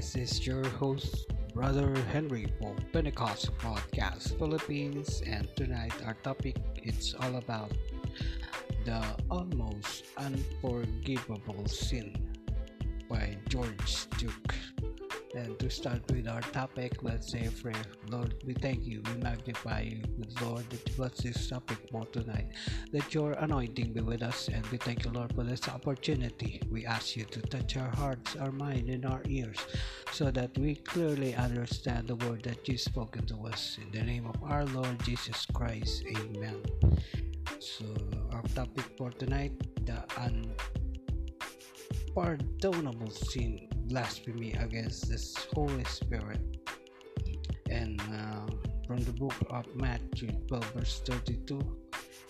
This is your host, Brother Henry for Pentecost Podcast Philippines, and tonight our topic it's all about the almost unforgivable sin by George Duke. And to start with our topic, let's say a prayer. Lord, we thank you, we magnify you, Lord, that bless this topic more tonight. That your anointing be with us, and we thank you, Lord, for this opportunity. We ask you to touch our hearts, our mind, and our ears, so that we clearly understand the word that you've spoken to us. In the name of our Lord Jesus Christ, Amen. So, our topic for tonight, the unpardonable sin blasphemy against the Holy Spirit. And uh, from the book of Matthew 12, verse 32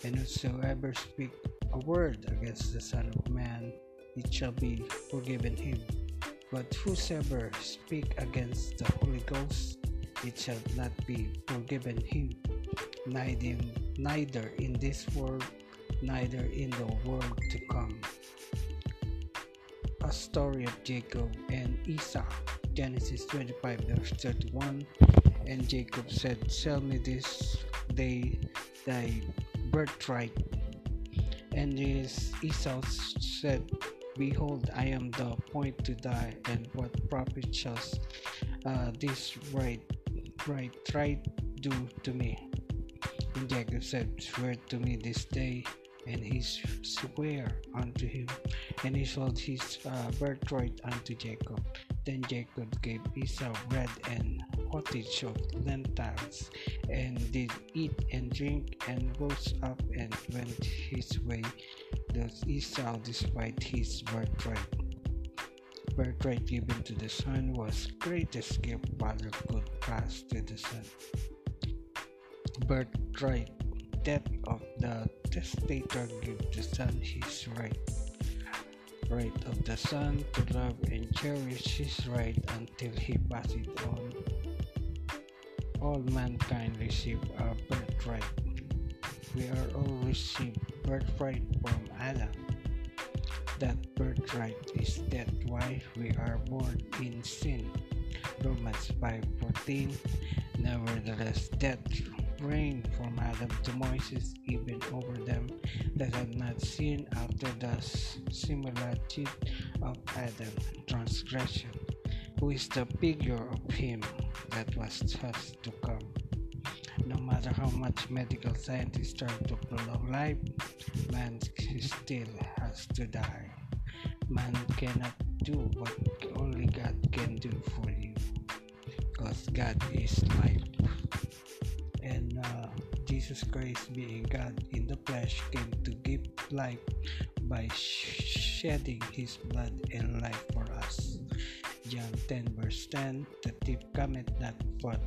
And whosoever speak a word against the Son of Man, it shall be forgiven him. But whosoever speak against the Holy Ghost, it shall not be forgiven him, neither, neither in this world, neither in the world to come story of Jacob and Esau. Genesis 25, verse 31. And Jacob said, Sell me this day thy birthright. And Esau said, Behold, I am the point to die, and what profit shall uh, this right, right, right do to me? And Jacob said, Swear to me this day and he sware unto him, and he sold his uh, birthright unto Jacob. Then Jacob gave Esau bread and pottage of lentils, and did eat and drink, and rose up and went his way. Thus Esau despite his birthright. Birthright given to the son was greatest gift father could pass to the son. Birthright death of the testator give the son his right. Right of the son to love and cherish his right until he passes on. All mankind receive a birthright. We are all received birthright from adam that birthright is that why? We are born in sin. Romans 5:14 nevertheless death from Adam to Moses, even over them that had not sinned after the similitude of Adam, transgression, who is the figure of him that was just to come. No matter how much medical scientists try to prolong life, man still has to die. Man cannot do what only God can do for you, because God is life Jesus Christ, being God in the flesh, came to give life by shedding his blood and life for us. John 10 verse 10 The thief cometh not but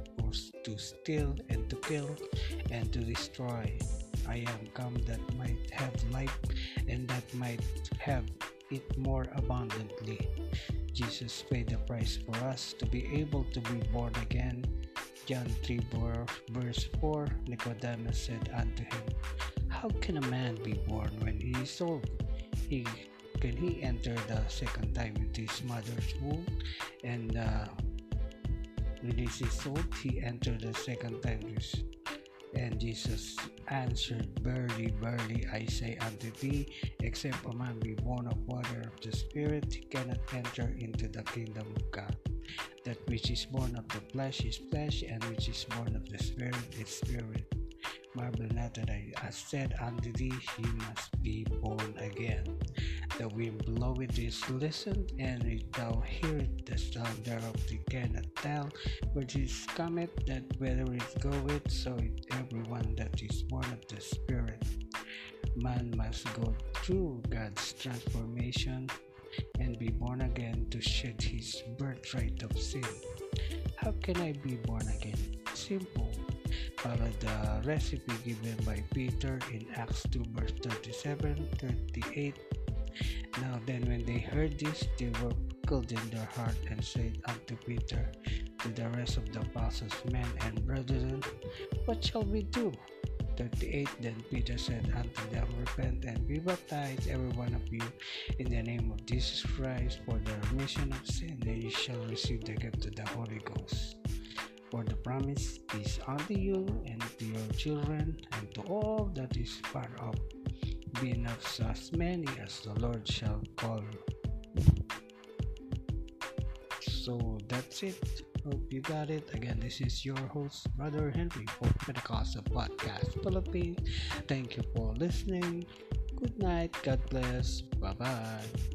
to steal and to kill and to destroy. I am come that might have life and that might have it more abundantly. Jesus paid the price for us to be able to be born again John 3 verse 4 Nicodemus said unto him, How can a man be born when he is old? He, can he enter the second time into his mother's womb? And uh, when he is old, he entered the second time. And Jesus answered, Verily, verily, I say unto thee, except a man be born of water of the Spirit, he cannot enter into the kingdom of God. That which is born of the flesh is flesh, and which is born of the spirit is spirit. Marvel not that I said unto thee, he must be born again. The wind bloweth is listened, and if thou hearest the sound thereof, thou cannot tell where it cometh, that whether it goeth, so it everyone that is born of the Spirit. Man must go through God's transformation and be born again to shed his birthright of sin. How can I be born again? Simple. Follow the recipe given by Peter in Acts 2 verse 37 38. Now then, when they heard this, they were pricked in their heart and said unto Peter, to the rest of the apostles, men and brethren, what shall we do? 38 Then Peter said unto them, Repent and be baptized, every one of you, in the name of Jesus Christ, for the remission of sin, and you shall receive the gift of the Holy Ghost. For the promise is unto you and to your children and to all that is far off, being of as many as the Lord shall call. So that's it. Hope you got it. Again, this is your host, Brother Henry for Pentecostal Podcast Philippines. Thank you for listening. Good night. God bless. Bye bye.